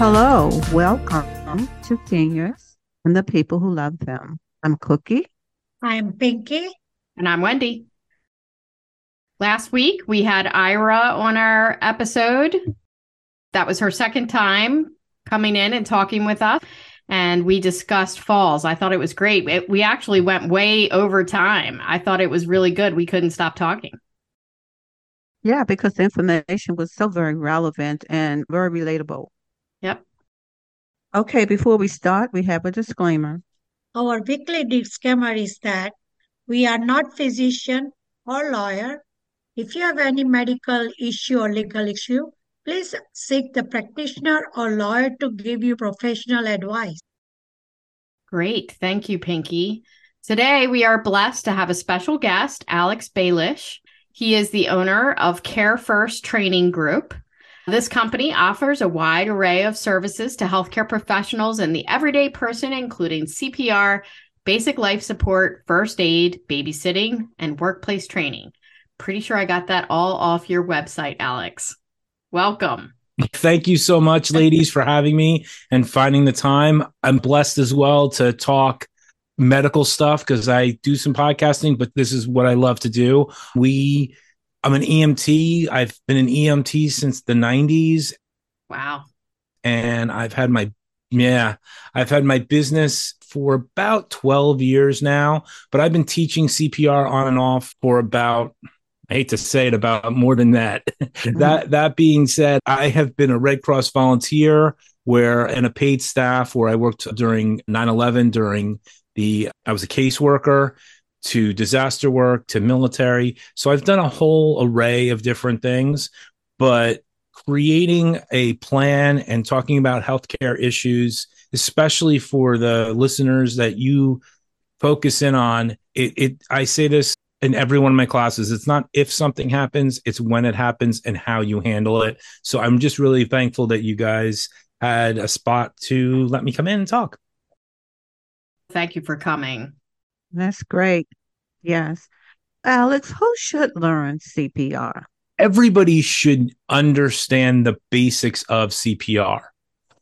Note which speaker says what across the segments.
Speaker 1: Hello, welcome to Seniors and the People Who Love Them. I'm Cookie.
Speaker 2: I'm Pinky.
Speaker 3: And I'm Wendy. Last week we had Ira on our episode. That was her second time coming in and talking with us. And we discussed falls. I thought it was great. It, we actually went way over time. I thought it was really good. We couldn't stop talking.
Speaker 1: Yeah, because the information was so very relevant and very relatable.
Speaker 3: Yep.
Speaker 1: Okay, before we start, we have a disclaimer.
Speaker 2: Our weekly disclaimer is that we are not physician or lawyer. If you have any medical issue or legal issue, please seek the practitioner or lawyer to give you professional advice.
Speaker 3: Great. Thank you, Pinky. Today, we are blessed to have a special guest, Alex Balish. He is the owner of Care First Training Group. This company offers a wide array of services to healthcare professionals and the everyday person, including CPR, basic life support, first aid, babysitting, and workplace training. Pretty sure I got that all off your website, Alex. Welcome.
Speaker 4: Thank you so much, ladies, for having me and finding the time. I'm blessed as well to talk medical stuff because I do some podcasting, but this is what I love to do. We, I'm an EMT. I've been an EMT since the 90s.
Speaker 3: Wow.
Speaker 4: And I've had my, yeah, I've had my business for about 12 years now, but I've been teaching CPR on and off for about I hate to say it about more than that. Mm-hmm. that that being said, I have been a Red Cross volunteer where and a paid staff where I worked during 9/11 during the I was a caseworker to disaster work to military. So I've done a whole array of different things, but creating a plan and talking about healthcare issues, especially for the listeners that you focus in on, it, it I say this in every one of my classes. It's not if something happens, it's when it happens and how you handle it. So I'm just really thankful that you guys had a spot to let me come in and talk.
Speaker 3: Thank you for coming.
Speaker 1: That's great. Yes. Alex, who should learn CPR?
Speaker 4: Everybody should understand the basics of CPR.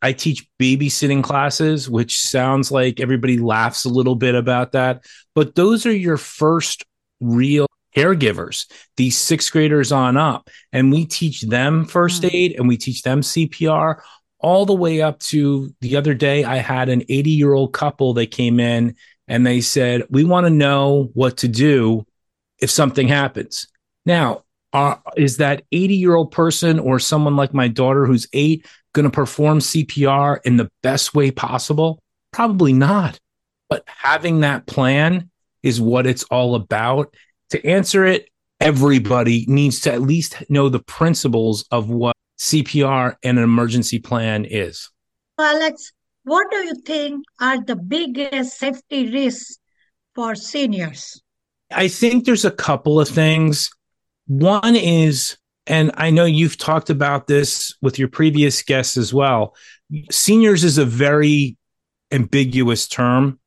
Speaker 4: I teach babysitting classes, which sounds like everybody laughs a little bit about that, but those are your first real caregivers, these sixth graders on up. And we teach them first
Speaker 1: Mm.
Speaker 4: aid and we teach them CPR all the way up to the other day. I had an 80 year old couple that came in and they said, We want to know what to do if something happens. Now, uh, is that 80 year old person or someone like my daughter who's eight going to perform CPR in the best way possible? Probably not. But having that plan is what it's all about. To answer it, everybody needs to at least know the principles of what CPR and an emergency plan is.
Speaker 2: Alex, what do you think are the biggest safety risks for seniors?
Speaker 4: I think there's a couple of things. One is, and I know you've talked about this with your previous guests as well. Seniors is a very ambiguous term.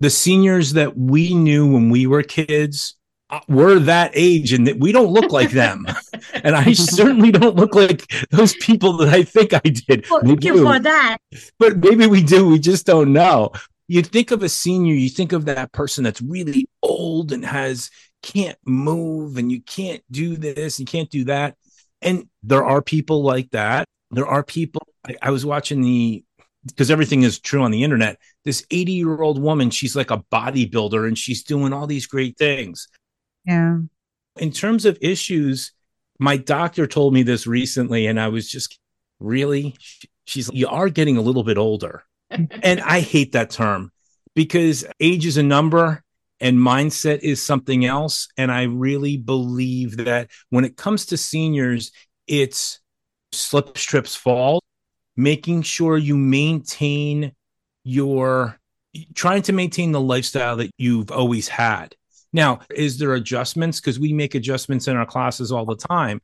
Speaker 4: The seniors that we knew when we were kids Uh, were that age and that we don't look like them. and I certainly don't look like those people that I think I did.
Speaker 2: Well, thank you for that.
Speaker 4: but maybe we do. We just don't know. You think of a senior, you think of that person that's really old and has can't move and you can't do this, you can't do that. And there are people like that. There are people. I, I was watching the because everything is true on the internet. This 80 year old woman, she's like a bodybuilder and she's doing all these great things.
Speaker 1: Yeah.
Speaker 4: In terms of issues, my doctor told me this recently, and I was just really, she's, you are getting a little bit older. and I hate that term because age is a number and mindset is something else. And I really believe that when it comes to seniors, it's slip, trips, fall, making sure you maintain your trying to maintain the lifestyle that you've always had. Now, is there adjustments? Because we make adjustments in our classes all the time.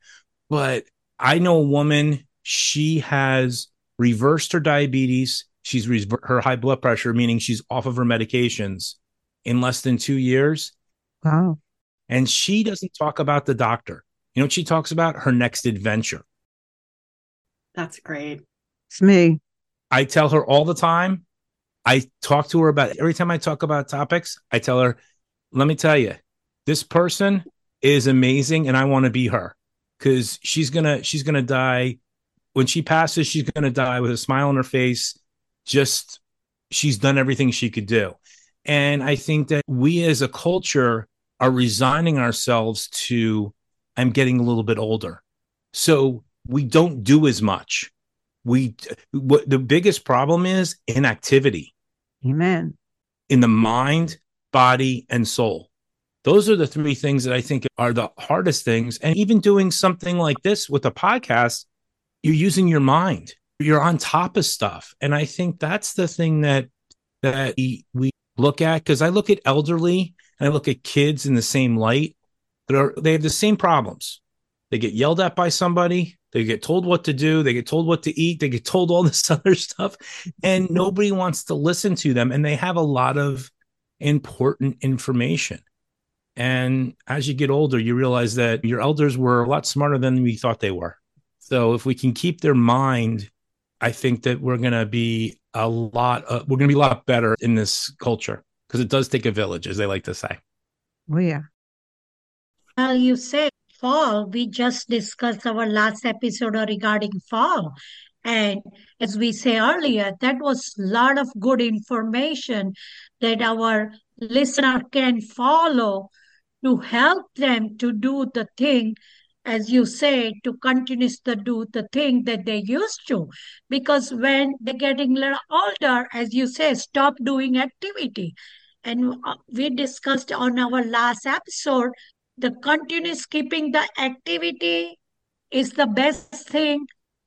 Speaker 4: But I know a woman, she has reversed her diabetes. She's reversed her high blood pressure, meaning she's off of her medications in less than two years.
Speaker 1: Wow.
Speaker 4: And she doesn't talk about the doctor. You know what she talks about? Her next adventure.
Speaker 3: That's great.
Speaker 1: It's me.
Speaker 4: I tell her all the time. I talk to her about every time I talk about topics, I tell her, let me tell you, this person is amazing and I want to be her because she's gonna she's gonna die when she passes, she's gonna die with a smile on her face. Just she's done everything she could do. And I think that we as a culture are resigning ourselves to I'm getting a little bit older. So we don't do as much. We what the biggest problem is inactivity.
Speaker 1: Amen.
Speaker 4: In the mind, body, and soul. Those are the three things that I think are the hardest things. And even doing something like this with a podcast, you're using your mind. You're on top of stuff. And I think that's the thing that that we, look at because I look at elderly and I look at kids in the same light. They're, they have the same problems. They get yelled at by somebody. They get told what to do. They get told what to eat. They get told all this other stuff. And nobody wants to listen to them. And they have a lot of important information. And as you get older, you realize that your elders were a lot smarter than we thought they were. So if we can keep their mind, I think that we're going to be a lot, uh, we're going to be a lot better in this culture because it does take a village, as they like to say.
Speaker 1: Oh, yeah.
Speaker 2: Well, you say fall. We just discussed our last episode regarding fall. And as we say earlier, that was a lot of good information that our listener can follow to help them to do the thing as you say, to continue to do the thing that they used to. Because when they're getting a little older, as you say, stop doing activity. And uh, we discussed on our last episode, the continuous keeping the activity is the best thing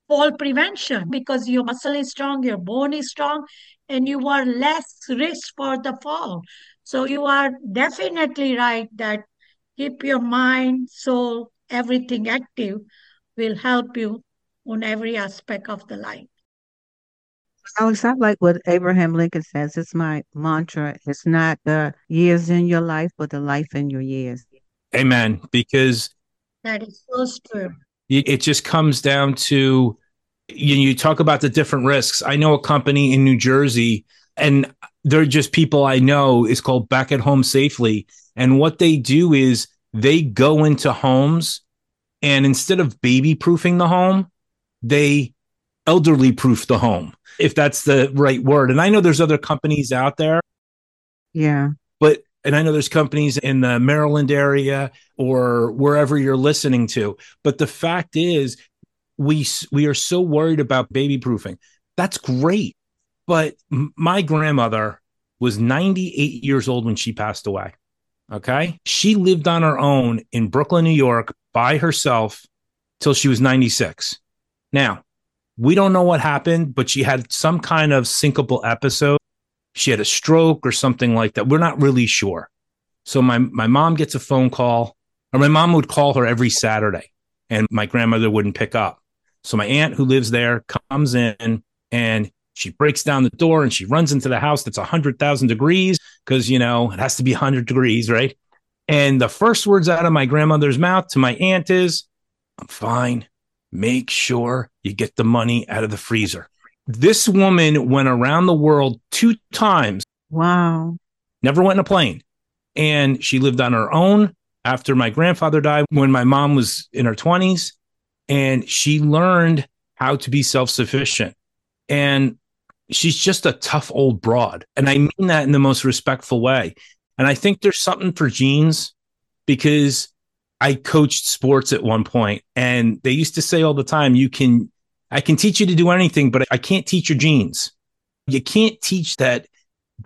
Speaker 2: fall prevention because your muscle is strong, your bone is strong, and you are less risk for the fall. So you are definitely right that keep your mind, soul, everything active will help you on every aspect of the life.
Speaker 1: Alex, I like what Abraham Lincoln says. It's my mantra. It's not the years in your life, but the life in your years.
Speaker 4: Amen. Because
Speaker 2: that is so true.
Speaker 4: It just comes down to you, you talk about the different risks. I know a company in New Jersey, and they're just people I know, is called Back at Home Safely. And what they do is they go into homes and instead of baby proofing the home, they elderly proof the home, if that's the right word. And I know there's other companies out there.
Speaker 1: Yeah.
Speaker 4: But, and I know there's companies in the Maryland area or wherever you're listening to. But the fact is, we we are so worried about baby proofing. That's great. But my grandmother was 98 years old when she passed away. Okay. She lived on her own in Brooklyn, New York by herself till she was 96. Now, we don't know what happened, but she had some kind of syncopal episode. She had a stroke or something like that. We're not really sure. So my, my mom gets a phone call, or my mom would call her every Saturday, and my grandmother wouldn't pick up. So my aunt, who lives there, comes in and she breaks down the door and she runs into the house that's 100,000 degrees because, you know, it has to be 100 degrees, right? And the first words out of my grandmother's mouth to my aunt is, I'm fine. Make sure you get the money out of the freezer. This woman went around the world two times.
Speaker 1: Wow.
Speaker 4: Never went in a plane. And she lived on her own after my grandfather died when my mom was in her 20s. And she learned how to be self sufficient. And she's just a tough old broad. And I mean that in the most respectful way. And I think there's something for genes because I coached sports at one point and they used to say all the time, you can, I can teach you to do anything, but I can't teach your genes. You can't teach that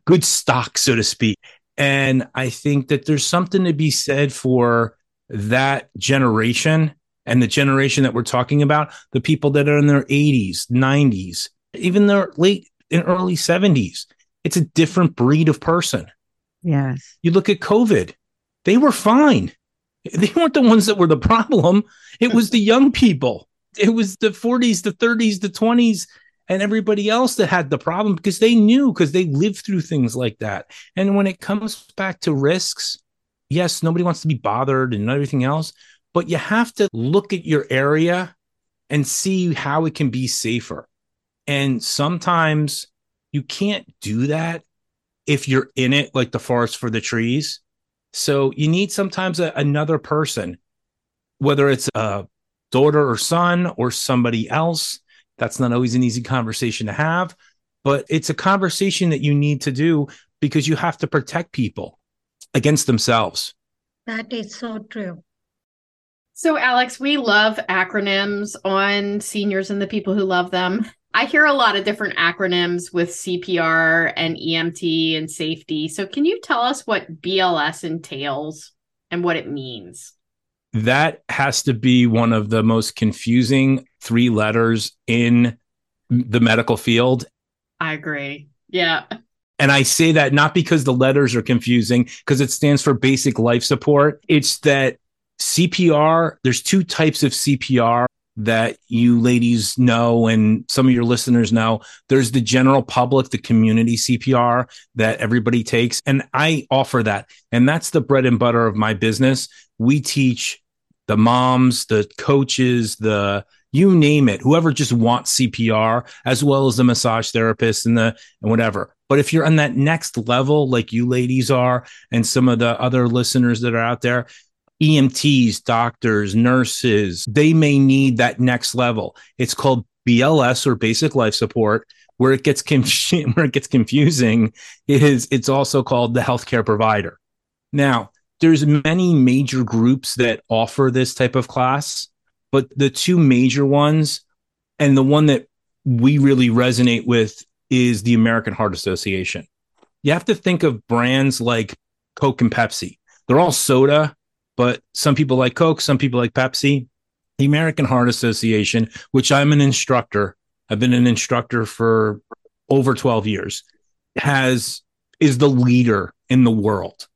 Speaker 4: good stock, so to speak. And I think that there's something to be said for that generation and the generation that we're talking about, the people that are in their 80s, 90s, even their late and early 70s. It's a different breed of person.
Speaker 1: Yes.
Speaker 4: You look at COVID, they were fine. They weren't the ones that were the problem. It was the young people. It was the 40s, the 30s, the 20s, and everybody else that had the problem because they knew because they lived through things like that. And when it comes back to risks, yes, nobody wants to be bothered and everything else, but you have to look at your area and see how it can be safer. And sometimes you can't do that if you're in it, like the forest for the trees. So you need sometimes a, another person, whether it's a daughter or son or somebody else. That's not always an easy conversation to have, but it's a conversation that you need to do because you have to protect people against themselves.
Speaker 2: That is so true.
Speaker 3: So, Alex, we love acronyms on seniors and the people who love them. I hear a lot of different acronyms with CPR and EMT and safety. So, can you tell us what BLS entails and what it means?
Speaker 4: That has to be one of the most confusing three letters in the medical field.
Speaker 3: I agree. Yeah.
Speaker 4: And I say that not because the letters are confusing, because it stands for basic life support. It's that CPR, there's two types of CPR that you ladies know and some of your listeners know. There's the general public, the community CPR that everybody takes. And I offer that. And that's the bread and butter of my business. We teach the moms, the coaches, the you name it, whoever just wants CPR, as well as the massage therapist and the and whatever. But if you're on that next level, like you ladies are, and some of the other listeners that are out there, EMTs, doctors, nurses, they may need that next level. It's called BLS or basic life support. Where it gets where it gets confusing is it's also called the healthcare provider. Now, there's many major groups that offer this type of class, but the two major ones and the one that we really resonate with is the American Heart Association. You have to think of brands like Coke and Pepsi. They're all soda, but some people like Coke, some people like Pepsi. The American Heart Association, which I'm an instructor, I've been an instructor for over 12 years, has is the leader in the world.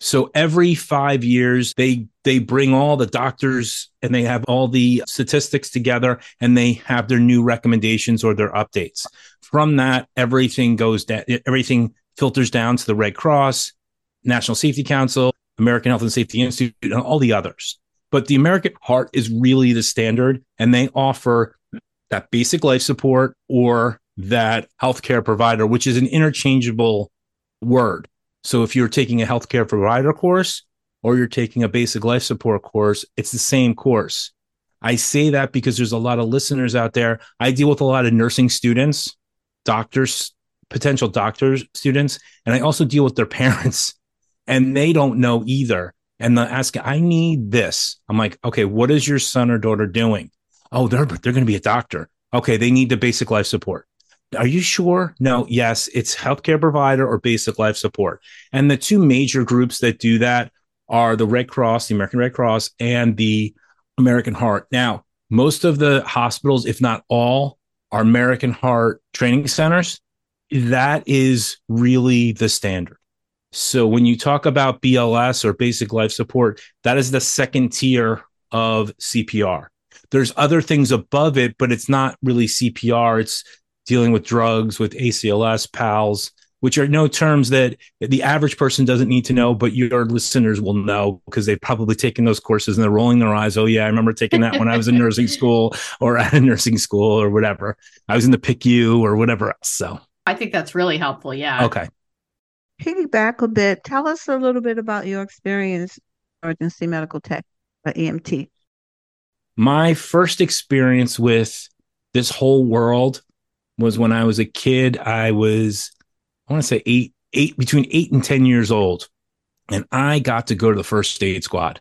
Speaker 4: So every 5 years they they bring all the doctors and they have all the statistics together and they have their new recommendations or their updates. From that everything goes down everything filters down to the Red Cross, National Safety Council, American Health and Safety Institute, and all the others. But the American Heart is really the standard, and they offer that basic life support or that healthcare provider, which is an interchangeable word. So if you're taking a healthcare provider course or you're taking a basic life support course, it's the same course. I say that because there's a lot of listeners out there. I deal with a lot of nursing students, doctors, potential doctors, students, and I also deal with their parents and they don't know either. And they ask, I need this. I'm like, okay, what is your son or daughter doing? Oh, they're they're going to be a doctor. Okay, they need the basic life support. Are you sure? No, yes, it's healthcare provider or basic life support. And the two major groups that do that are the Red Cross, the American Red Cross, and the American Heart. Now, most of the hospitals, if not all, are American Heart training centers. That is really the standard. So when you talk about BLS or basic life support, that is the second tier of CPR. There's other things above it, but it's not really CPR. It's dealing with drugs, with ACLS, PALS, which are no terms that the average person doesn't need to know, but your listeners will know because they've probably taken those courses and they're rolling their eyes. Oh, yeah, I remember taking that when I was in nursing school or at a nursing school or whatever. I was in the PICU or whatever else. So
Speaker 3: I think that's really helpful. Yeah.
Speaker 4: Okay
Speaker 1: piggyback a bit. Tell us a little bit about your experience emergency medical tech or EMT.
Speaker 4: My first experience with this whole world was when I was a kid. I was, I want to say eight, eight, between eight and 10 years old. And I got to go to the first aid squad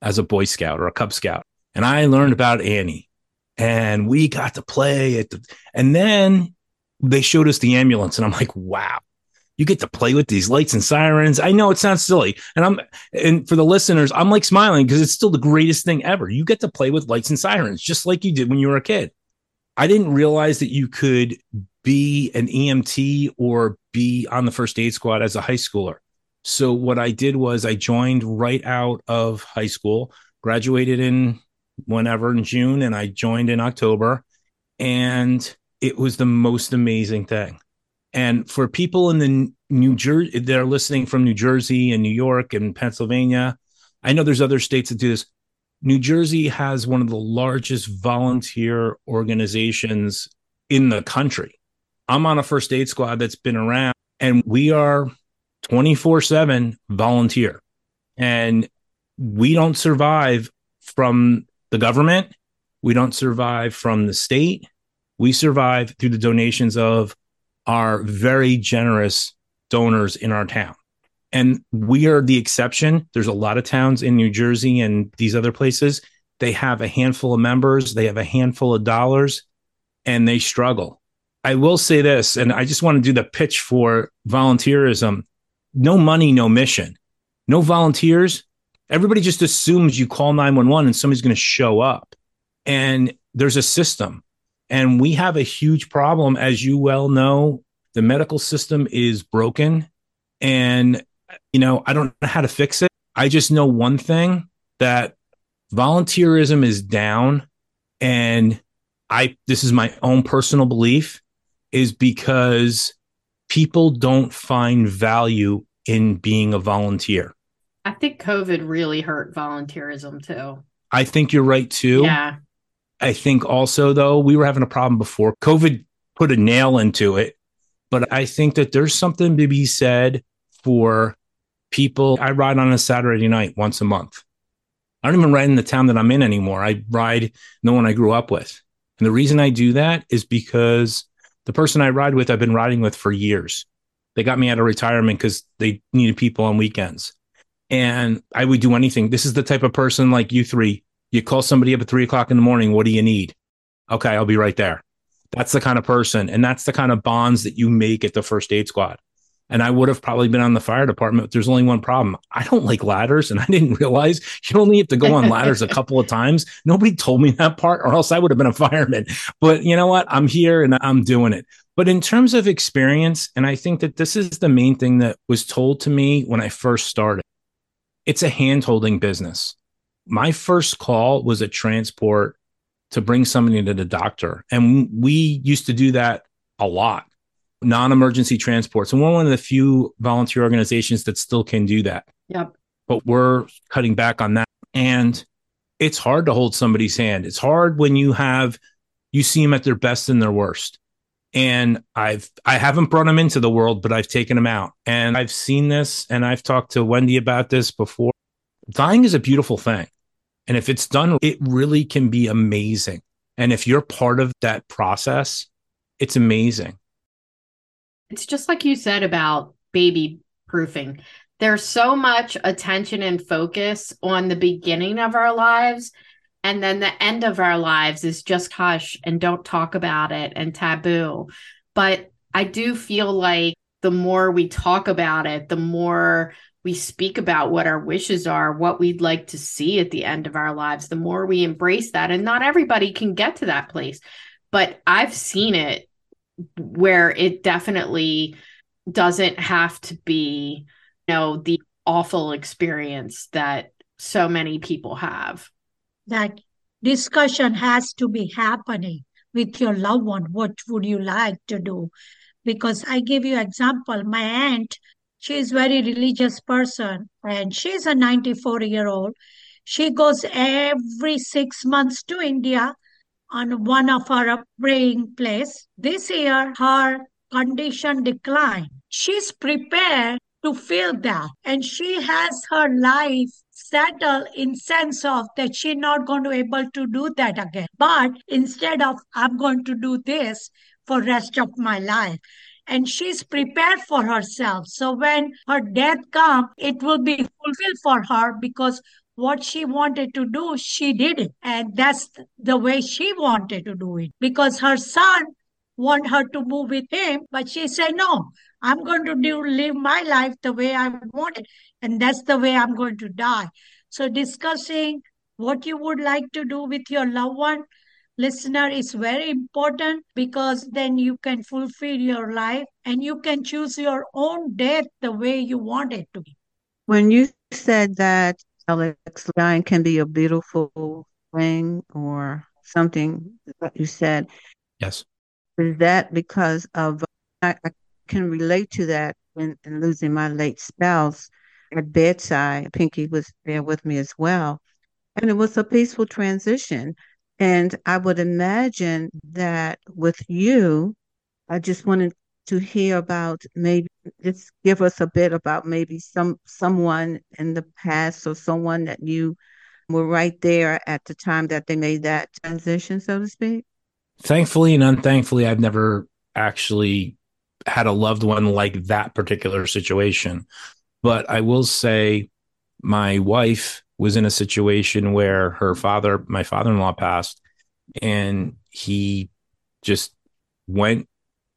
Speaker 4: as a Boy Scout or a Cub Scout. And I learned about Annie and we got to play at the, and then they showed us the ambulance and I'm like, wow, you get to play with these lights and sirens. I know it sounds silly. And I'm and for the listeners, I'm like smiling because it's still the greatest thing ever. You get to play with lights and sirens just like you did when you were a kid. I didn't realize that you could be an EMT or be on the first aid squad as a high schooler. So what I did was I joined right out of high school, graduated in whenever in June and I joined in October and it was the most amazing thing and for people in the New Jersey, they're listening from New Jersey and New York and Pennsylvania. I know there's other states that do this. New Jersey has one of the largest volunteer organizations in the country. I'm on a first aid squad that's been around and we are 24 7 volunteer. And we don't survive from the government. We don't survive from the state. We survive through the donations of our very generous donors in our town. And we are the exception. There's a lot of towns in New Jersey and these other places. They have a handful of members, they have a handful of dollars, and they struggle. I will say this, and I just want to do the pitch for volunteerism no money, no mission, no volunteers. Everybody just assumes you call 911 and somebody's going to show up. And there's a system. And we have a huge problem. As you well know, the medical system is broken. And, you know, I don't know how to fix it. I just know one thing that volunteerism is down. And I, this is my own personal belief, is because people don't find value in being a volunteer.
Speaker 3: I think COVID really hurt volunteerism too.
Speaker 4: I think you're right too.
Speaker 3: Yeah.
Speaker 4: I think also, though, we were having a problem before COVID put a nail into it. But I think that there's something to be said for people. I ride on a Saturday night once a month. I don't even ride in the town that I'm in anymore. I ride the one I grew up with. And the reason I do that is because the person I ride with, I've been riding with for years. They got me out of retirement because they needed people on weekends. And I would do anything. This is the type of person like you three you call somebody up at three o'clock in the morning. What do you need? Okay, I'll be right there. That's the kind of person. And that's the kind of bonds that you make at the first aid squad. And I would have probably been on the fire department. There's only one problem. I don't like ladders. And I didn't realize you only have to go on ladders a couple of times. Nobody told me that part, or else I would have been a fireman. But you know what? I'm here and I'm doing it. But in terms of experience, and I think that this is the main thing that was told to me when I first started it's a hand holding business my first call was a transport to bring somebody to the doctor. And we used to do that a lot, non emergency transports. And we're one of the few volunteer organizations that still can do that.
Speaker 3: Yep.
Speaker 4: But we're cutting back on that. And it's hard to hold somebody's hand. It's hard when you have, you see them at their best and their worst. And I've, I haven't brought them into the world, but I've taken them out. And I've seen this and I've talked to Wendy about this before. Dying is a beautiful thing. And if it's done, it really can be amazing. And if you're part of that process, it's amazing.
Speaker 3: It's just like you said about baby proofing. There's so much attention and focus on the beginning of our lives. And then the end of our lives is just hush and don't talk about it and taboo. But I do feel like the more we talk about it, the more we speak about what our wishes are, what we'd like to see at the end of our lives, the more we embrace that. And not everybody can get to that place. But I've seen it where it definitely doesn't have to be, you know, the awful experience that so many people have.
Speaker 2: That discussion has to be happening with your loved one. What would you like to do? Because I give you example, my aunt she is very religious person and she's a 94 year old. She goes every six months to India on one of her praying place. This year, her condition declined. She's prepared to feel that and she has her life settled in sense of that she's not going to be able to do that again but instead of i'm going to do this for rest of my life and she's prepared for herself. So when her death comes, it will be fulfilled for her because what she wanted to do, she did it. And that's the way she wanted to do it because her son want her to move with him, but she said, no, I'm going to do, live my life the way I want it. And that's the way I'm going to die. So discussing what you would like to do with your loved one listener is very important because then you can fulfill your life and you can choose your own death the way you want it to be.
Speaker 1: When you said that Alex dying can be a beautiful thing or something that you said.
Speaker 4: Yes.
Speaker 1: Is that because of I, I can relate to that in, in losing my late spouse at bedside. Pinky was there with me as well. And it was a peaceful transition And I would imagine that with you, I just wanted to hear about maybe just give us a bit about maybe some someone in the past or someone that you were right there at the time that they made that transition, so to speak.
Speaker 4: Thankfully and unthankfully, I've never actually had a loved one like that particular situation. But I will say my wife was in a situation where her father, my father in law, passed, and he just went,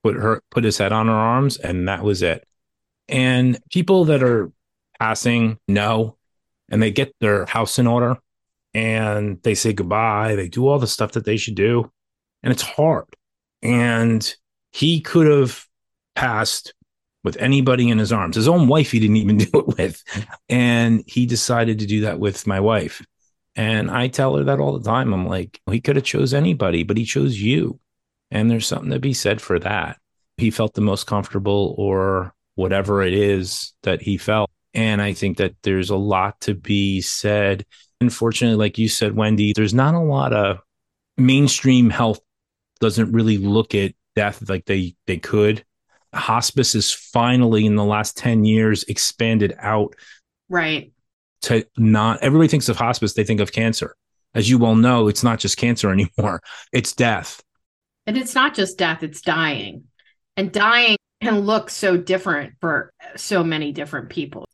Speaker 4: put her, put his head on her arms, and that was it. And people that are passing know, and they get their house in order, and they say goodbye. They do all the stuff that they should do, and it's hard. And he could have passed with anybody in his arms. His own wife, he didn't even do it with. And he decided to do that with my wife. And I tell her that all the time. I'm like, he could have chose anybody, but he chose you. And there's something to be said for that. He felt the most comfortable or whatever it is that he felt. And I think that there's a lot to be said. Unfortunately, like you said, Wendy, there's not a lot of mainstream health doesn't really look at death like they they could hospice is finally in the last 10 years expanded out
Speaker 3: right.
Speaker 4: to not everybody thinks of hospice they think of cancer. As you well know it's not just cancer anymore it's death.
Speaker 3: And it's not just death it's dying. And dying can look so different for so many different people.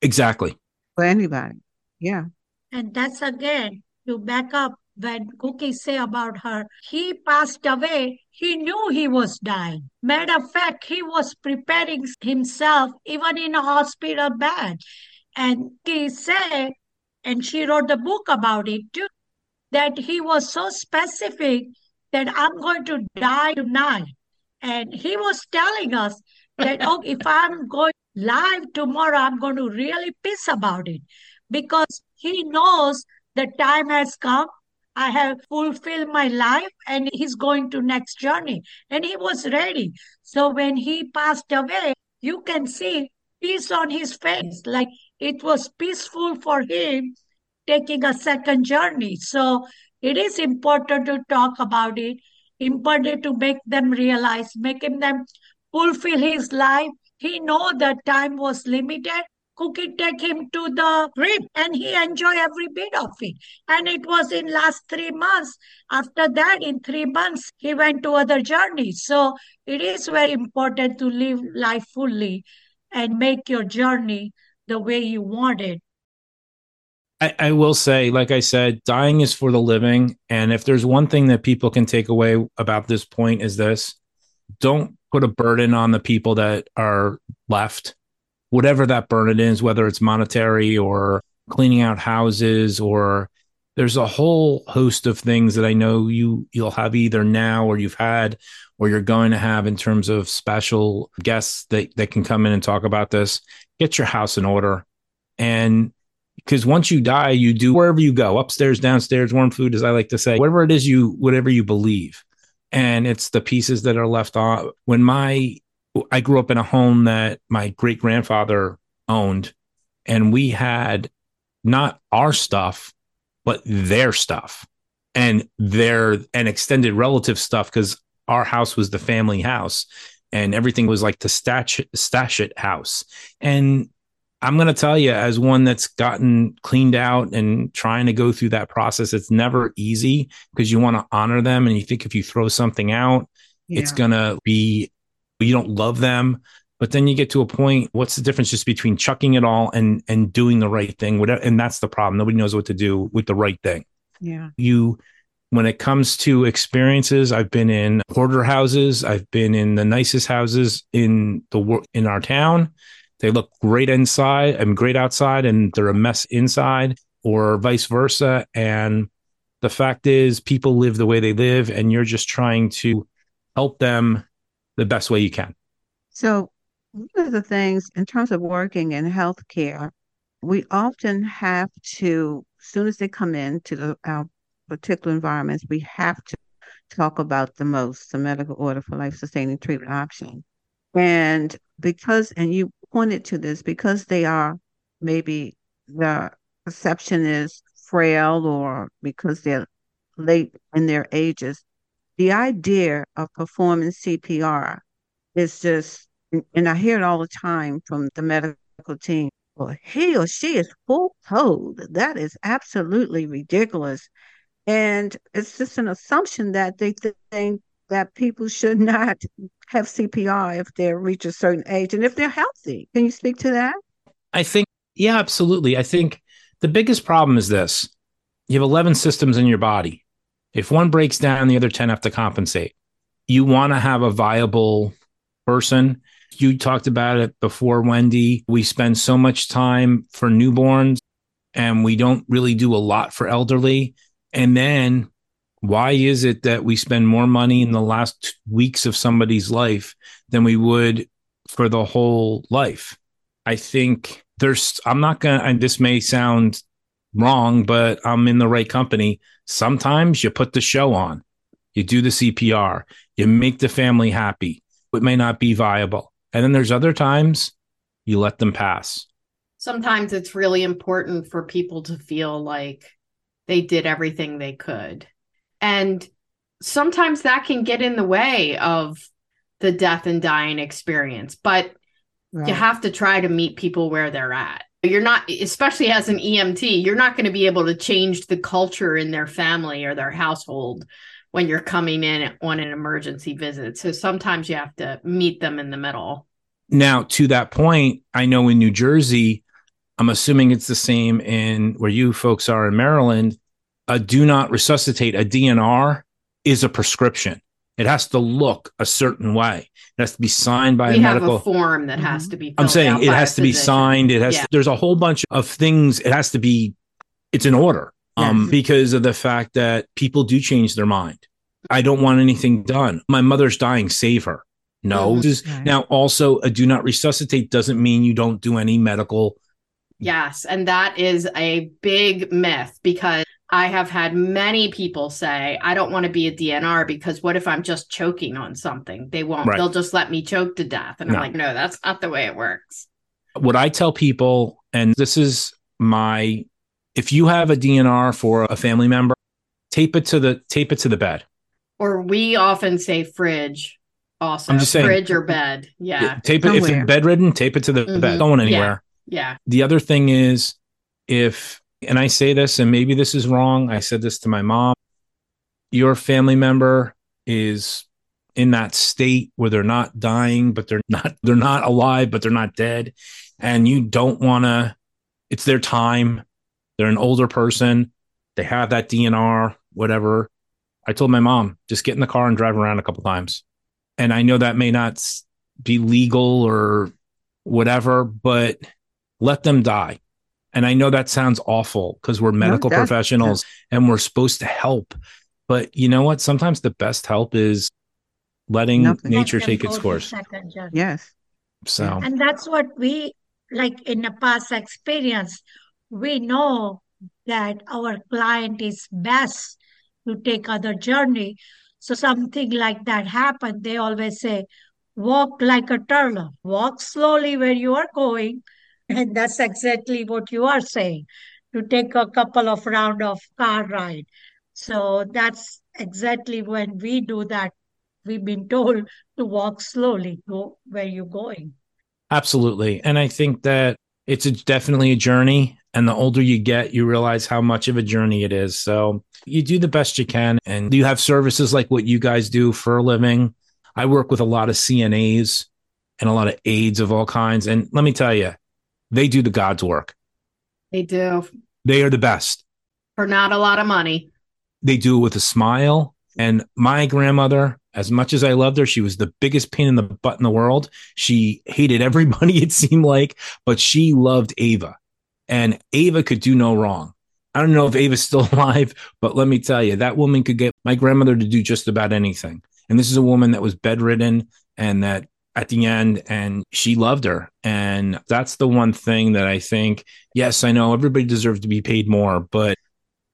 Speaker 4: Exactly.
Speaker 1: For anybody yeah.
Speaker 2: And that's again to back up when Cookie say about her, he passed away. He knew he was dying. Matter of fact, he was preparing himself even in a hospital bed. And he said, and she wrote the book about it too, that he was so specific that I'm going to die tonight. And he was telling us that, oh, if I'm going live tomorrow, I'm going to really piss about it because he knows the time has come I have fulfilled my life and he's going to next journey. And he was ready. So when he passed away, you can see peace on his face. Like it was peaceful for him taking a second journey. So it is important to talk about it, important to make them realize, making them fulfill his life. He know that time was limited Cookie take him to the trip and he enjoy every bit of it. And it was in last three months. After that, in three months, he went to other journeys. So it is very important to live life fully and make your journey the way you want it.
Speaker 4: I, I will say, like I said, dying is for the living. And if there's one thing that people can take away about this point is this don't put a burden on the people that are left whatever that burden is, whether it's monetary or cleaning out houses or there's a whole host of things that I know you you'll have either now or you've had or you're going to have in terms of special guests that, that can come in and talk about this. Get your house in order. And because once you die, you do wherever you go, upstairs, downstairs, warm food, as I like to say, whatever it is you whatever you believe. And it's the pieces that are left on. When my I grew up in a home that my great grandfather owned, and we had not our stuff, but their stuff and their and extended relative stuff because our house was the family house and everything was like the stash, stash it house. And I'm going to tell you, as one that's gotten cleaned out and trying to go through that process, it's never easy because you want to honor them. And you think if you throw something out, yeah. it's going to be you don't love them but then you get to a point what's the difference just between chucking it all and and doing the right thing? Whatever and that's the problem. Nobody knows what to do with the right thing.
Speaker 1: Yeah.
Speaker 4: You when it comes to experiences i've been in hoarder houses. I've been in the nicest houses in the in our town. They look great inside and great outside and they're a mess inside or vice versa. And the fact is people live the way they live and you're just trying to help them the best way you can.
Speaker 1: So, one of the things in terms of working in healthcare, we often have to, as soon as they come into the, our particular environments, we have to talk about the most, the medical order for life sustaining treatment option. And because, and you pointed to this, because they are maybe the perception is frail or because they're late in their ages, the idea of performing CPR is just, and I hear it all the time from the medical team. Well, he or she is full code. That is absolutely ridiculous. And it's just an assumption that they think that people should not have CPR if they reach a certain age and if they're healthy. Can you speak to that?
Speaker 4: I think, yeah, absolutely. I think the biggest problem is this you have 11 systems in your body. If one breaks down, the other 10 have to compensate. You want to have a viable person. You talked about it before, Wendy. We spend so much time for newborns and we don't really do a lot for elderly. And then why is it that we spend more money in the last weeks of somebody's life than we would for the whole life? I think there's, I'm not going to, and this may sound wrong, but I'm in the right company. Sometimes you put the show on, you do the CPR, you make the family happy. It may not be viable. And then there's other times you let them pass.
Speaker 3: Sometimes it's really important for people to feel like they did everything they could and sometimes that can get in the way of the death and dying experience, but right. you have to try to meet people where they're at. You're not, especially as an EMT, you're not going to be able to change the culture in their family or their household when you're coming in on an emergency visit. So sometimes you have to meet them in the middle.
Speaker 4: Now, to that point, I know in New Jersey, I'm assuming it's the same in where you folks are in Maryland a do not resuscitate, a DNR, is a prescription. It has to look a certain way. It has to be signed by
Speaker 3: we
Speaker 4: a medical
Speaker 3: a form that has to be.
Speaker 4: I'm saying it has to be signed. It has. Yeah. there's a whole bunch of things. It has to be. It's in order. Um, yes. because of the fact that people do change their mind. I don't want anything done. My mother's dying. Save her. No. Mm-hmm. Now, also, a do not resuscitate doesn't mean you don't do any medical.
Speaker 3: Yes, and that is a big myth because I have had many people say, I don't want to be a DNR because what if I'm just choking on something? They won't, right. they'll just let me choke to death. And no. I'm like, no, that's not the way it works.
Speaker 4: What I tell people, and this is my, if you have a DNR for a family member, tape it to the, tape it to the bed.
Speaker 3: Or we often say fridge also. I'm just saying, fridge or bed. Yeah.
Speaker 4: Tape it, if bedridden, tape it to the mm-hmm. bed. Don't want anywhere.
Speaker 3: Yeah. yeah.
Speaker 4: The other thing is if and I say this, and maybe this is wrong. I said this to my mom. Your family member is in that state where they're not dying, but they're not they're not alive, but they're not dead, and you don't want to. It's their time. They're an older person. They have that DNR, whatever. I told my mom, just get in the car and drive around a couple times. And I know that may not be legal or whatever, but let them die. And I know that sounds awful because we're medical no, professionals and we're supposed to help. But you know what? Sometimes the best help is letting Nothing. nature take its course.
Speaker 1: Second, yes.
Speaker 4: So,
Speaker 2: and that's what we like in the past experience. We know that our client is best to take other journey. So something like that happened. They always say, walk like a turtle, walk slowly where you are going and that's exactly what you are saying, to take a couple of round of car ride. So that's exactly when we do that. We've been told to walk slowly, go where you're going.
Speaker 4: Absolutely. And I think that it's a, definitely a journey. And the older you get, you realize how much of a journey it is. So you do the best you can. And you have services like what you guys do for a living. I work with a lot of CNAs and a lot of aides of all kinds. And let me tell you, they do the God's work.
Speaker 3: They do.
Speaker 4: They are the best.
Speaker 3: For not a lot of money.
Speaker 4: They do it with a smile. And my grandmother, as much as I loved her, she was the biggest pain in the butt in the world. She hated everybody, it seemed like, but she loved Ava. And Ava could do no wrong. I don't know if Ava's still alive, but let me tell you, that woman could get my grandmother to do just about anything. And this is a woman that was bedridden and that at the end and she loved her and that's the one thing that i think yes i know everybody deserves to be paid more but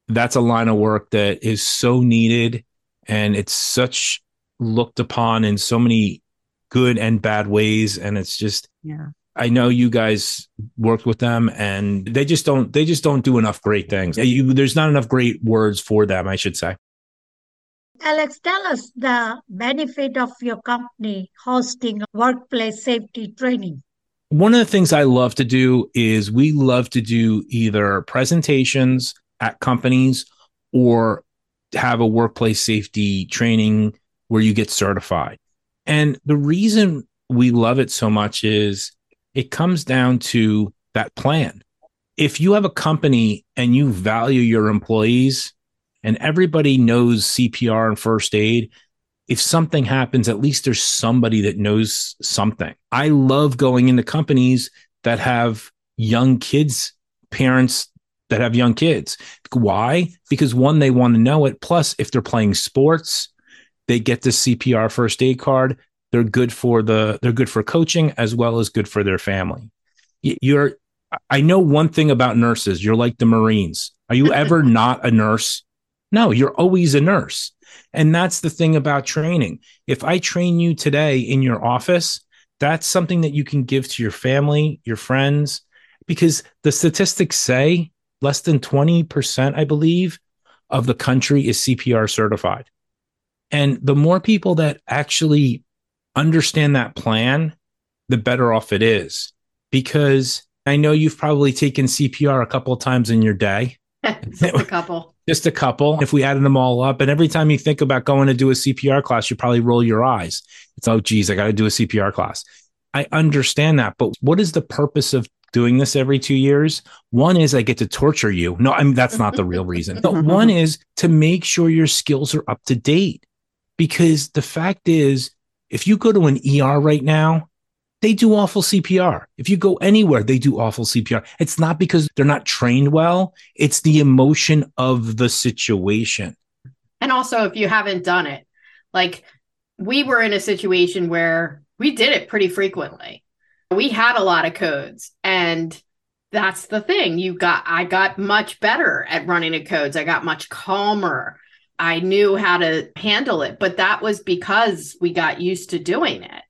Speaker 4: that's a line of work that is so needed and it's such looked upon in so many good and bad ways and it's just
Speaker 1: yeah
Speaker 4: I know you guys worked with them and they just don't they just don't do enough great things. You, there's not enough great words for them, I should say.
Speaker 2: Alex, tell us the benefit of your company hosting workplace safety training.
Speaker 4: One of the things I love to do is we love to do either presentations at companies or have a workplace safety training where you get certified. And the reason we love it so much is it comes down to that plan. If you have a company and you value your employees, and everybody knows CPR and first aid. If something happens, at least there's somebody that knows something. I love going into companies that have young kids, parents that have young kids. Why? Because one, they want to know it. Plus, if they're playing sports, they get the CPR first aid card. They're good for the they're good for coaching as well as good for their family. You're I know one thing about nurses. You're like the Marines. Are you ever not a nurse? No, you're always a nurse. And that's the thing about training. If I train you today in your office, that's something that you can give to your family, your friends, because the statistics say less than 20%, I believe, of the country is CPR certified. And the more people that actually understand that plan, the better off it is. Because I know you've probably taken CPR a couple of times in your day.
Speaker 3: Just a couple.
Speaker 4: Just a couple. If we added them all up, and every time you think about going to do a CPR class, you probably roll your eyes. It's oh, geez, I got to do a CPR class. I understand that, but what is the purpose of doing this every two years? One is I get to torture you. No, I mean that's not the real reason. But one is to make sure your skills are up to date. Because the fact is, if you go to an ER right now, they do awful CPR. If you go anywhere, they do awful CPR. It's not because they're not trained well, it's the emotion of the situation.
Speaker 3: And also, if you haven't done it, like we were in a situation where we did it pretty frequently. We had a lot of codes and that's the thing. You got I got much better at running the codes. I got much calmer. I knew how to handle it, but that was because we got used to doing it.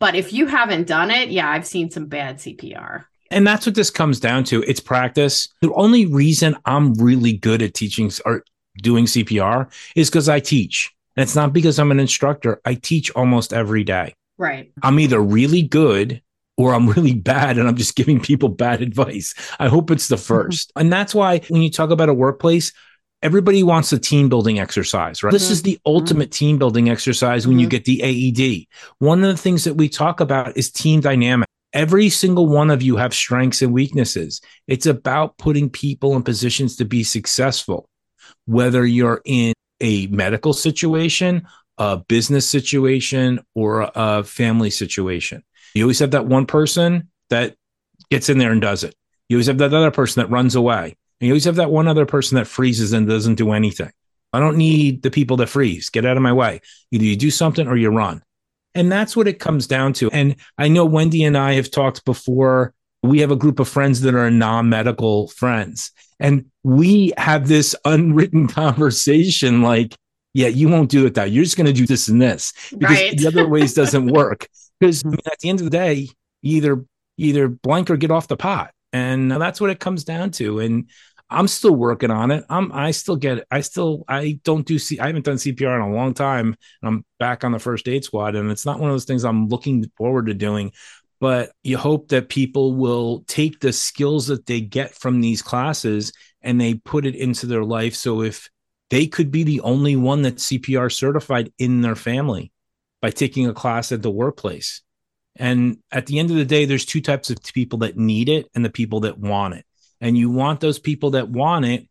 Speaker 3: But if you haven't done it, yeah, I've seen some bad CPR.
Speaker 4: And that's what this comes down to. It's practice. The only reason I'm really good at teaching or doing CPR is because I teach. And it's not because I'm an instructor. I teach almost every day.
Speaker 3: Right.
Speaker 4: I'm either really good or I'm really bad and I'm just giving people bad advice. I hope it's the 1st mm-hmm. And that's why when you talk about a workplace, everybody wants a team building exercise, right? Mm-hmm. This is the mm-hmm. ultimate team building exercise when mm-hmm. you get the AED. One of the things that we talk about is team dynamic. Every single one of you have strengths and weaknesses. It's about putting people in positions to be successful, whether you're in a medical situation, a business situation, or a family situation. You always have that one person that gets in there and does it. You always have that other person that runs away. And you always have that one other person that freezes and doesn't do anything. I don't need the people that freeze. Get out of my way. Either you do something or you run. And that's what it comes down to. And I know Wendy and I have talked before. We have a group of friends that are non medical friends. And we have this unwritten conversation like, yeah, you won't do it that. You're just going to do this and this because right. the other ways doesn't work. Because I mean, at the end of the day, either either blank or get off the pot, and that's what it comes down to. And I'm still working on it. I'm I still get I still I don't do C I haven't done CPR in a long time. I'm back on the first aid squad and it's not one of those things I'm looking forward to doing. But you hope that people will take the skills that they get from these classes and they put it into their life. So if they could be the only one that's CPR certified in their family by taking a class at the workplace. And at the end of the day, there's two types of people that need it and the people that want it and you want those people that want it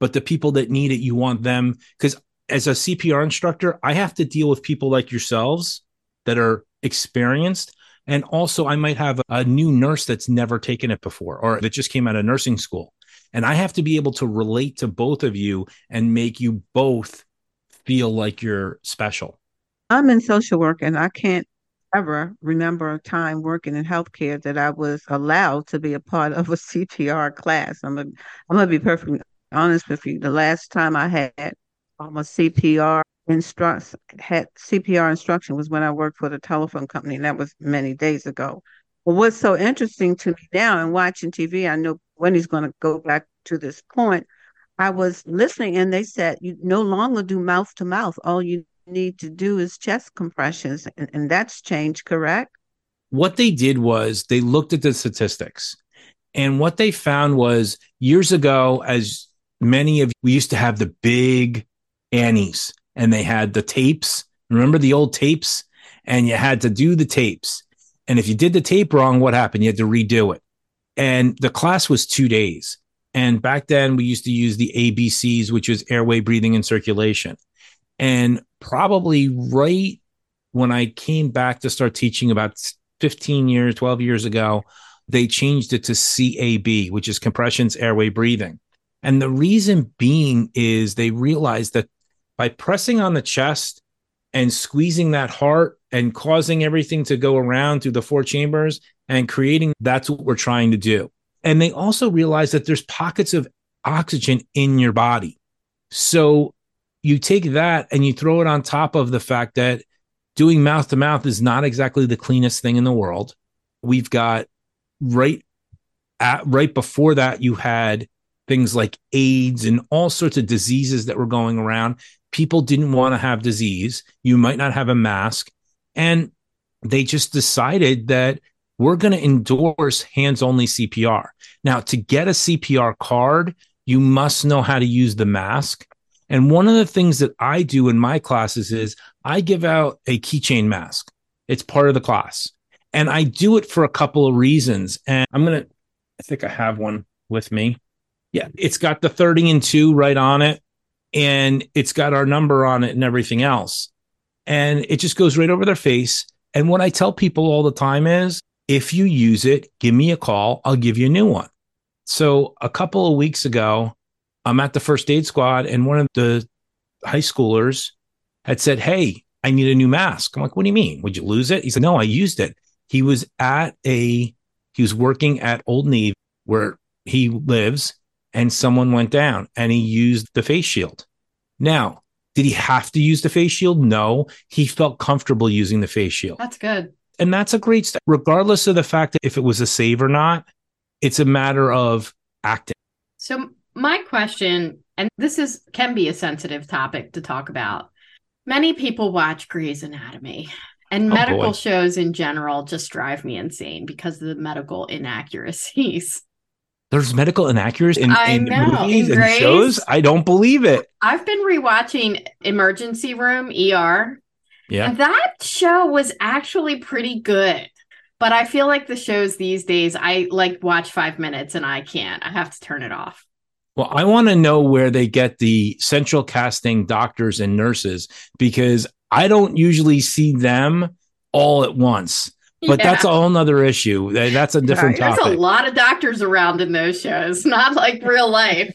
Speaker 4: but the people that need it you want them because as a cpr instructor i have to deal with people like yourselves that are experienced. And also i might have a new nurse that's never taken it before or that just came out of nursing school. And i have to be able to relate to both of you and make you both feel like you're special.
Speaker 1: I'm in social work and i can't ever remember a time working in healthcare that I was allowed to be a part of a CPR class. I'm a, I'm gonna be perfectly honest with you. The last time I had um, a CPR instruct had CPR instruction was when I worked for the telephone company, and that was many days ago. But what's so interesting to me now and watching TV, I know when he's going to go back to this point. I was listening and they said you no longer do mouth to mouth. All you need to do is chest compressions, and, and that's changed, correct?
Speaker 4: What they did was they looked at the statistics. And what they found was years ago, as many of we used to have the big Annies and they had the tapes. Remember the old tapes? And you had to do the tapes. And if you did the tape wrong, what happened? You had to redo it. And the class was two days. And back then we used to use the ABCs, which was airway, breathing, and circulation. And probably right when I came back to start teaching about 15 years, 12 years ago, they changed it to CAB, which is compressions, airway, breathing. And the reason being is they realized that by pressing on the chest and squeezing that heart and causing everything to go around through the four chambers and creating that's what we're trying to do. And they also realized that there's pockets of oxygen in your body. So you take that and you throw it on top of the fact that doing mouth to mouth is not exactly the cleanest thing in the world. We've got right at right before that you had things like AIDS and all sorts of diseases that were going around. People didn't want to have disease. You might not have a mask. And they just decided that we're going to endorse hands only CPR. Now, to get a CPR card, you must know how to use the mask. And one of the things that I do in my classes is I give out a keychain mask. It's part of the class. And I do it for a couple of reasons. And I'm going to, I think I have one with me. Yeah, it's got the 30 and 2 right on it. And it's got our number on it and everything else. And it just goes right over their face. And what I tell people all the time is if you use it, give me a call. I'll give you a new one. So a couple of weeks ago, I'm at the first aid squad, and one of the high schoolers had said, Hey, I need a new mask. I'm like, What do you mean? Would you lose it? He said, No, I used it. He was at a, he was working at Old Navy where he lives, and someone went down and he used the face shield. Now, did he have to use the face shield? No, he felt comfortable using the face shield.
Speaker 3: That's good.
Speaker 4: And that's a great step, regardless of the fact that if it was a save or not, it's a matter of acting.
Speaker 3: So, my question, and this is can be a sensitive topic to talk about. Many people watch Grey's Anatomy. And oh, medical boy. shows in general just drive me insane because of the medical inaccuracies.
Speaker 4: There's medical inaccuracies in, in movies in and shows. I don't believe it.
Speaker 3: I've been rewatching Emergency Room ER.
Speaker 4: Yeah.
Speaker 3: That show was actually pretty good. But I feel like the shows these days, I like watch five minutes and I can't. I have to turn it off.
Speaker 4: Well, I want to know where they get the central casting doctors and nurses because I don't usually see them all at once. But yeah. that's a whole nother issue. That's a different right.
Speaker 3: topic. There's a lot of doctors around in those shows, not like real life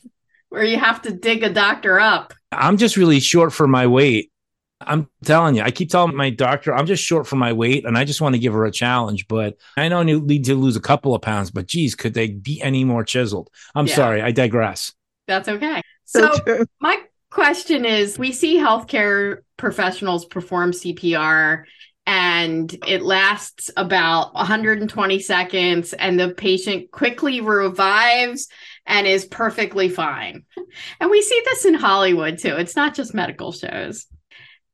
Speaker 3: where you have to dig a doctor up.
Speaker 4: I'm just really short for my weight. I'm telling you, I keep telling my doctor I'm just short for my weight and I just want to give her a challenge. But I know I need to lose a couple of pounds, but geez, could they be any more chiseled? I'm yeah. sorry, I digress.
Speaker 3: That's okay. So, so my question is we see healthcare professionals perform CPR and it lasts about 120 seconds and the patient quickly revives and is perfectly fine. And we see this in Hollywood too. It's not just medical shows.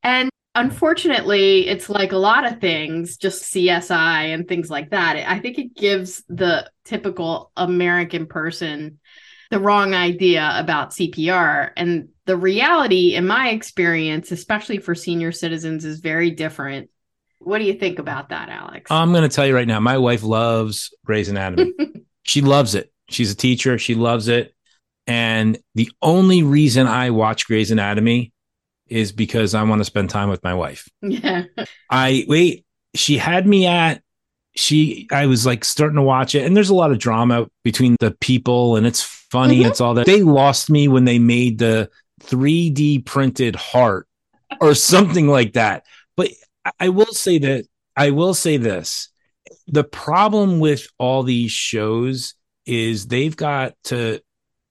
Speaker 3: And unfortunately, it's like a lot of things, just CSI and things like that. I think it gives the typical American person the wrong idea about CPR. And the reality, in my experience, especially for senior citizens, is very different. What do you think about that, Alex?
Speaker 4: I'm going to tell you right now, my wife loves Grey's Anatomy. she loves it. She's a teacher. She loves it. And the only reason I watch Grey's Anatomy is because I want to spend time with my wife.
Speaker 3: Yeah.
Speaker 4: I wait, she had me at she I was like starting to watch it and there's a lot of drama between the people and it's funny mm-hmm. it's all that. They lost me when they made the 3D printed heart or something like that. But I will say that I will say this. The problem with all these shows is they've got to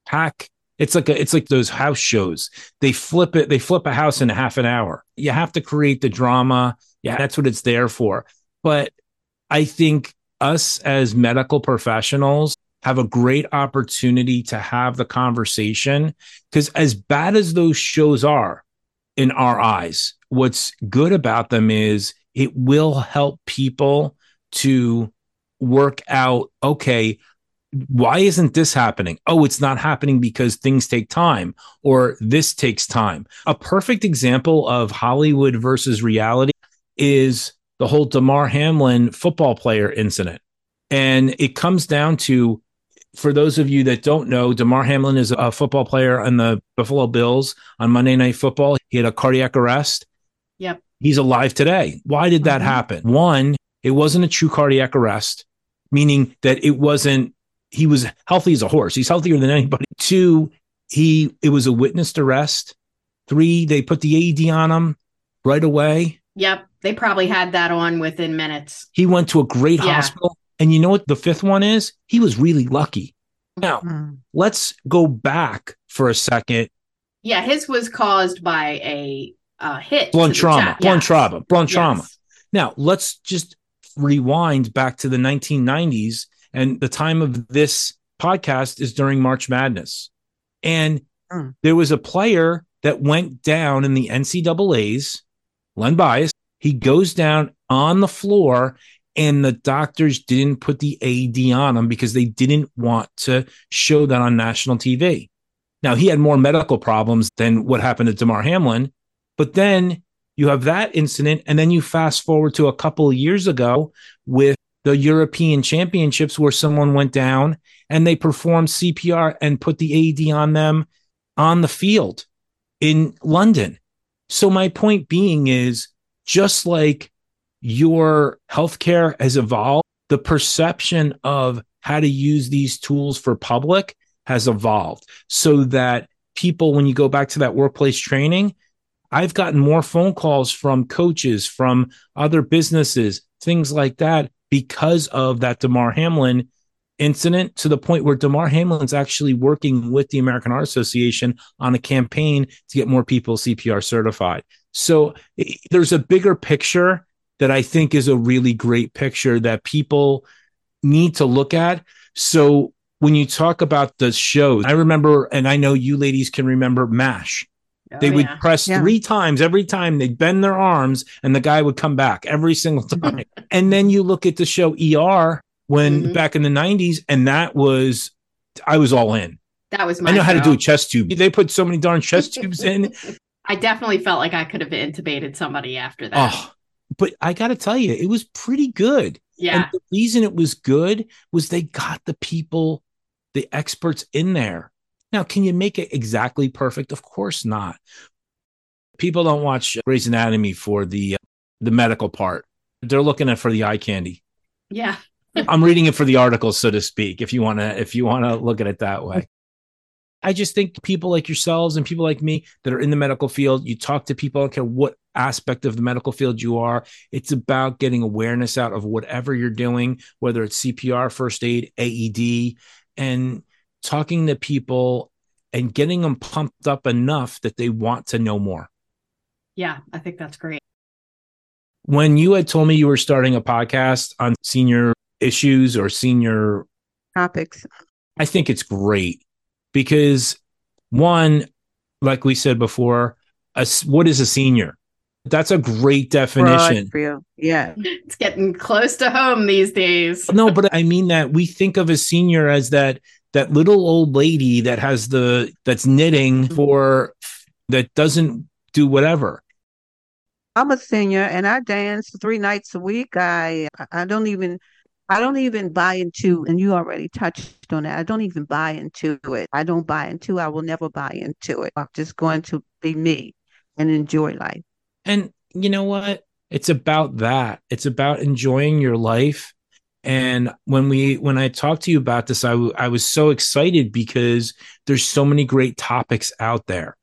Speaker 4: pack it's like a, it's like those house shows. They flip it, they flip a house in a half an hour. You have to create the drama. Yeah, that's what it's there for. But I think us as medical professionals, have a great opportunity to have the conversation. Because as bad as those shows are in our eyes, what's good about them is it will help people to work out okay, why isn't this happening? Oh, it's not happening because things take time or this takes time. A perfect example of Hollywood versus reality is the whole Damar Hamlin football player incident. And it comes down to, for those of you that don't know, Damar Hamlin is a football player on the Buffalo Bills on Monday Night Football. He had a cardiac arrest.
Speaker 3: Yep.
Speaker 4: He's alive today. Why did that mm-hmm. happen? One, it wasn't a true cardiac arrest, meaning that it wasn't he was healthy as a horse. He's healthier than anybody. Two, he it was a witnessed arrest. Three, they put the AED on him right away.
Speaker 3: Yep, they probably had that on within minutes.
Speaker 4: He went to a great yeah. hospital. And you know what the fifth one is? He was really lucky. Now, mm. let's go back for a second.
Speaker 3: Yeah, his was caused by a uh, hit.
Speaker 4: Blunt trauma. Blunt yes. trauma. Blunt yes. trauma. Now, let's just rewind back to the 1990s and the time of this podcast is during March Madness. And mm. there was a player that went down in the NCAA's, Len Bias. He goes down on the floor, and the doctors didn't put the AED on him because they didn't want to show that on national TV. Now, he had more medical problems than what happened to Damar Hamlin. But then you have that incident, and then you fast forward to a couple of years ago with the European Championships where someone went down and they performed CPR and put the AED on them on the field in London. So my point being is just like your healthcare has evolved, the perception of how to use these tools for public has evolved so that people, when you go back to that workplace training, I've gotten more phone calls from coaches, from other businesses, things like that, because of that Damar Hamlin incident to the point where Damar Hamlin's actually working with the American Heart Association on a campaign to get more people CPR certified. So there's a bigger picture that I think is a really great picture that people need to look at. So when you talk about the shows, I remember, and I know you ladies can remember MASH. Oh, they would yeah. press yeah. three times every time they'd bend their arms and the guy would come back every single time. and then you look at the show ER when mm-hmm. back in the 90s, and that was, I was all in.
Speaker 3: That was
Speaker 4: my I know show. how to do a chest tube. They put so many darn chest tubes in.
Speaker 3: I definitely felt like I could have intubated somebody after that. Oh,
Speaker 4: but I got to tell you, it was pretty good.
Speaker 3: Yeah.
Speaker 4: And the reason it was good was they got the people, the experts in there now, can you make it exactly perfect? Of course not. People don't watch Grey's Anatomy for the uh, the medical part. They're looking at for the eye candy.
Speaker 3: Yeah.
Speaker 4: I'm reading it for the article, so to speak, if you want to if you want to look at it that way. I just think people like yourselves and people like me that are in the medical field, you talk to people, I don't care what aspect of the medical field you are. It's about getting awareness out of whatever you're doing, whether it's CPR, first aid, AED, and talking to people and getting them pumped up enough that they want to know more.
Speaker 3: Yeah, I think that's great.
Speaker 4: When you had told me you were starting a podcast on senior issues or senior
Speaker 1: topics,
Speaker 4: I think it's great because one, like we said before, a, what is a senior? That's a great definition.
Speaker 1: For you. Yeah.
Speaker 3: It's getting close to home these days.
Speaker 4: no, but I mean that we think of a senior as that that little old lady that has the that's knitting mm-hmm. for that doesn't do whatever.
Speaker 1: I'm a senior and I dance three nights a week. I I don't even I don't even buy into and you already touched on that. I don't even buy into it. I don't buy into I will never buy into it. I'm just going to be me and enjoy life.
Speaker 4: And you know what? It's about that. It's about enjoying your life and when we when I talked to you about this, I, w- I was so excited because there's so many great topics out there.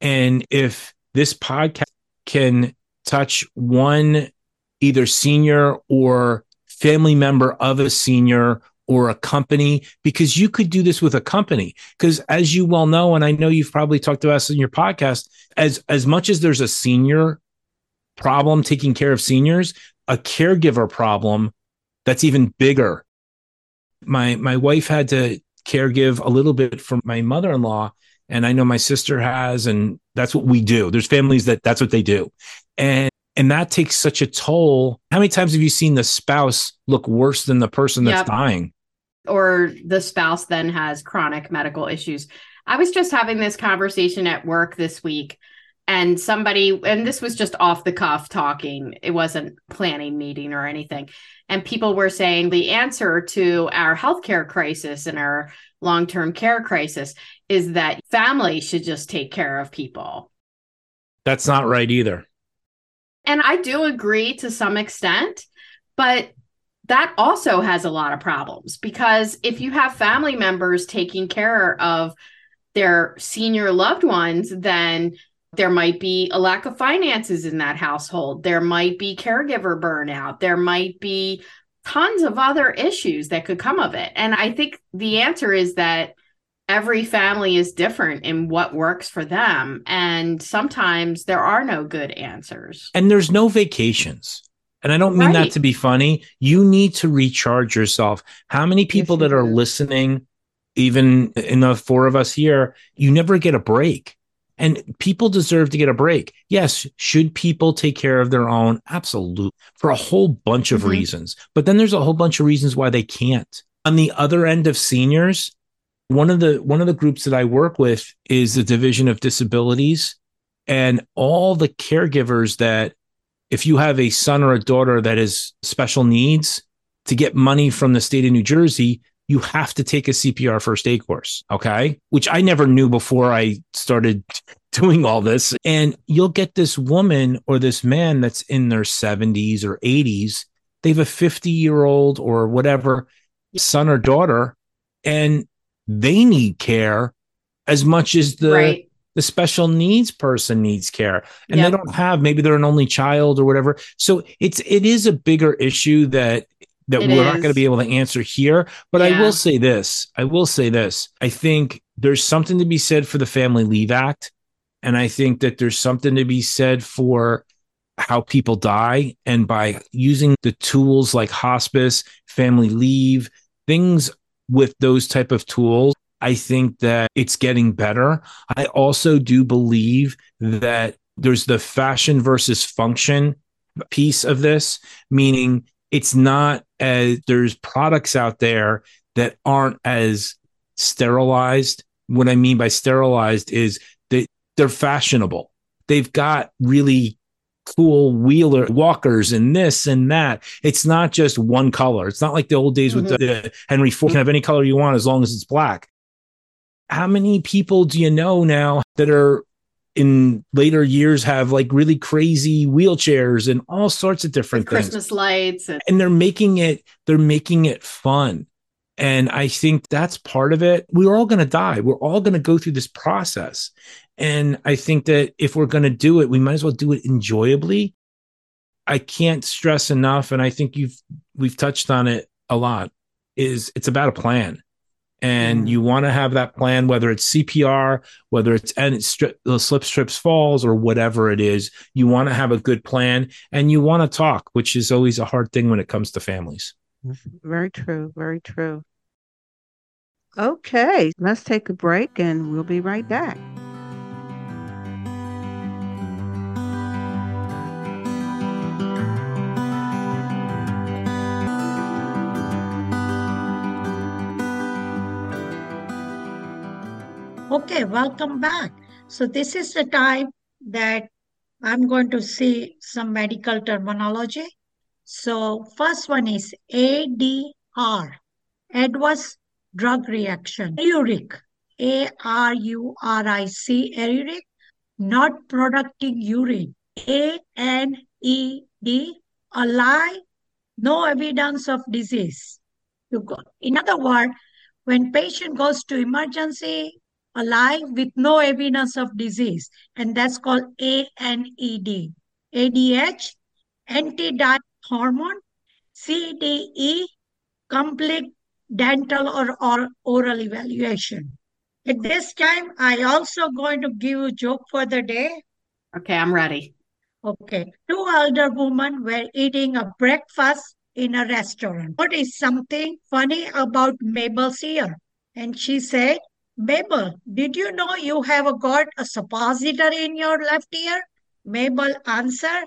Speaker 4: And if this podcast can touch one either senior or family member of a senior or a company, because you could do this with a company. Because as you well know, and I know you've probably talked to us in your podcast, as as much as there's a senior problem taking care of seniors, a caregiver problem that's even bigger. My my wife had to caregive a little bit for my mother-in-law and I know my sister has and that's what we do. There's families that that's what they do. And and that takes such a toll. How many times have you seen the spouse look worse than the person that's yep. dying?
Speaker 3: Or the spouse then has chronic medical issues. I was just having this conversation at work this week and somebody and this was just off the cuff talking. It wasn't planning meeting or anything. And people were saying the answer to our healthcare crisis and our long-term care crisis is that family should just take care of people.
Speaker 4: That's not right either.
Speaker 3: And i do agree to some extent but that also has a lot of problems because if you have family members taking care of their senior loved ones then there might be a lack of finances in that household. There might be caregiver burnout. There might be tons of other issues that could come of it. And I think the answer is that every family is different in what works for them. And sometimes there are no good answers.
Speaker 4: And there's no vacations. And I don't mean right. that to be funny. You need to recharge yourself. How many people that are listening, even in the four of us here, you never get a break. And people deserve to get a break. Yes, should people take care of their own? Absolutely. For a whole bunch of mm-hmm. reasons. But then there's a whole bunch of reasons why they can't. On the other end of seniors, one of the one of the groups that I work with is the Division of Disabilities and all the caregivers that if you have a son or a daughter that has special needs to get money from the state of New Jersey, you have to take a CPR first aid course. Okay. Which I never knew before I started doing all this. And you'll get this woman or this man that's in their 70s or 80s. They have a 50 year old or whatever son or daughter, and they need care as much as the. Right. The special needs person needs care and yep. they don't have, maybe they're an only child or whatever. So it's, it is a bigger issue that that it we're is. not going to be able to answer here. But yeah. I will say this I will say this. I think there's something to be said for the Family Leave Act. And I think that there's something to be said for how people die. And by using the tools like hospice, family leave, things with those type of tools, I think that it's getting better. I also do believe that there's the fashion versus function piece of this, meaning it's not as there's products out there that aren't as sterilized. What I mean by sterilized is that they're fashionable. They've got really cool wheeler walkers and this and that. It's not just one color. It's not like the old days mm-hmm. with the, the Henry Ford. You can have any color you want as long as it's black. How many people do you know now that are in later years have like really crazy wheelchairs and all sorts of different things.
Speaker 3: Christmas lights
Speaker 4: and-, and they're making it they're making it fun. And I think that's part of it. We're all going to die. We're all going to go through this process. And I think that if we're going to do it, we might as well do it enjoyably. I can't stress enough and I think you've we've touched on it a lot is it's about a plan and mm. you want to have that plan, whether it's CPR, whether it's and it's stri- the slip strips falls or whatever it is. You want to have a good plan, and you want to talk, which is always a hard thing when it comes to families.
Speaker 1: Very true. Very true. Okay, let's take a break, and we'll be right back.
Speaker 2: Okay, welcome back. So this is the time that I'm going to see some medical terminology. So first one is ADR, adverse drug reaction. Aruric, A-R-U-R-I-C, aruric, not producing urine. A-N-E-D, alive, no evidence of disease. You go. In other words, when patient goes to emergency alive with no evidence of disease, and that's called ANED. ADH, anti-diet hormone, CDE, complete dental or, or oral evaluation. At this time, I also going to give a joke for the day.
Speaker 3: Okay, I'm ready.
Speaker 2: Okay. Two older women were eating a breakfast in a restaurant. What is something funny about Mabel's ear? And she said, Mabel, did you know you have got a suppository in your left ear? Mabel answered,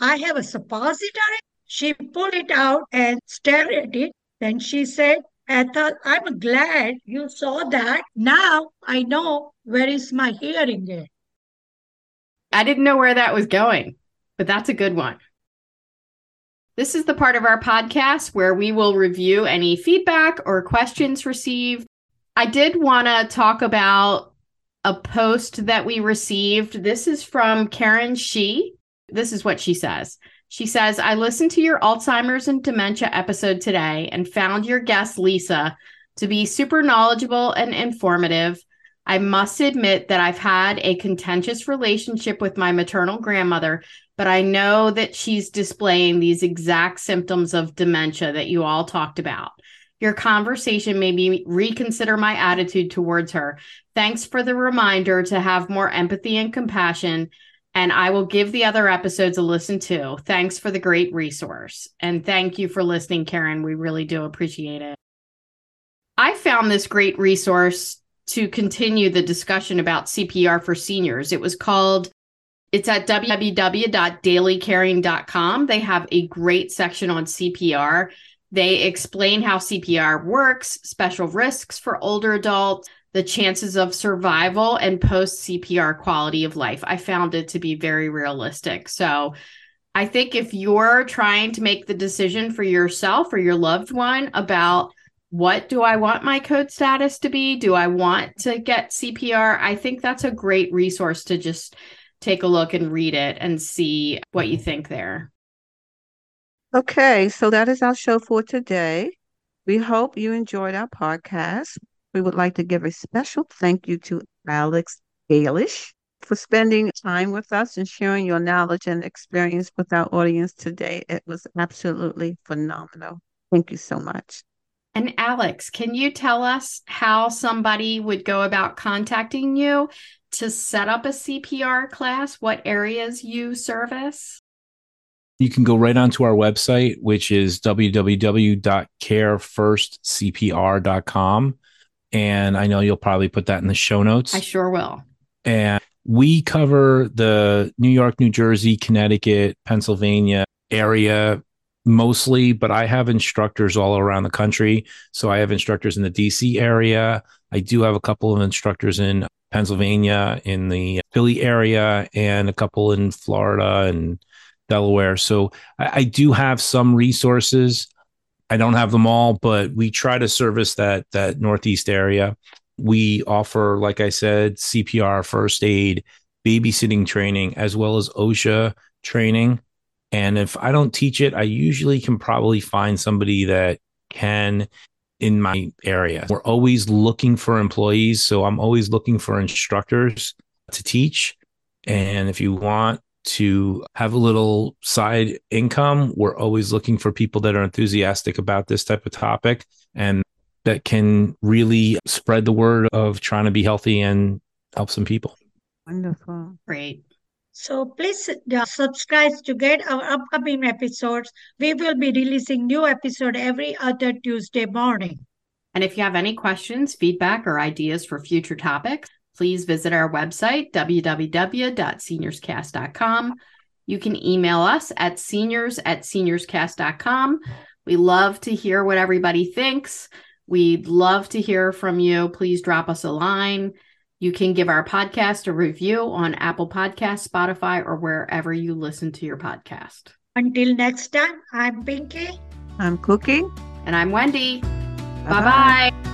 Speaker 2: I have a suppository. She pulled it out and stared at it. Then she said, Ethel, I'm glad you saw that. Now I know where is my hearing aid.
Speaker 3: I didn't know where that was going, but that's a good one. This is the part of our podcast where we will review any feedback or questions received. I did want to talk about a post that we received. This is from Karen She. This is what she says. She says, I listened to your Alzheimer's and dementia episode today and found your guest, Lisa, to be super knowledgeable and informative. I must admit that I've had a contentious relationship with my maternal grandmother, but I know that she's displaying these exact symptoms of dementia that you all talked about. Your conversation made me reconsider my attitude towards her. Thanks for the reminder to have more empathy and compassion and I will give the other episodes a listen to. Thanks for the great resource. And thank you for listening, Karen. We really do appreciate it. I found this great resource to continue the discussion about CPR for seniors. It was called it's at www.dailycaring.com. They have a great section on CPR. They explain how CPR works, special risks for older adults, the chances of survival and post CPR quality of life. I found it to be very realistic. So I think if you're trying to make the decision for yourself or your loved one about what do I want my code status to be? Do I want to get CPR? I think that's a great resource to just take a look and read it and see what you mm-hmm. think there.
Speaker 1: Okay, so that is our show for today. We hope you enjoyed our podcast. We would like to give a special thank you to Alex Balish for spending time with us and sharing your knowledge and experience with our audience today. It was absolutely phenomenal. Thank you so much.
Speaker 3: And Alex, can you tell us how somebody would go about contacting you to set up a CPR class? What areas you service?
Speaker 4: You can go right onto our website, which is www.care1stcpr.com and I know you'll probably put that in the show notes.
Speaker 3: I sure will.
Speaker 4: And we cover the New York, New Jersey, Connecticut, Pennsylvania area mostly, but I have instructors all around the country. So I have instructors in the DC area. I do have a couple of instructors in Pennsylvania, in the Philly area, and a couple in Florida and Delaware. So I, I do have some resources. I don't have them all, but we try to service that that northeast area. We offer, like I said, CPR, first aid, babysitting training, as well as OSHA training. And if I don't teach it, I usually can probably find somebody that can in my area. We're always looking for employees. So I'm always looking for instructors to teach. And if you want to have a little side income. We're always looking for people that are enthusiastic about this type of topic and that can really spread the word of trying to be healthy and help some people.
Speaker 1: Wonderful.
Speaker 3: Great.
Speaker 2: So please uh, subscribe to get our upcoming episodes. We will be releasing new episode every other Tuesday morning.
Speaker 3: And if you have any questions, feedback, or ideas for future topics, please visit our website, www.seniorscast.com. You can email us at seniors at seniorscast.com. We love to hear what everybody thinks. We'd love to hear from you. Please drop us a line. You can give our podcast a review on Apple Podcasts, Spotify, or wherever you listen to your podcast.
Speaker 2: Until next time, I'm Pinky.
Speaker 1: I'm Cookie.
Speaker 3: And I'm Wendy. Bye bye.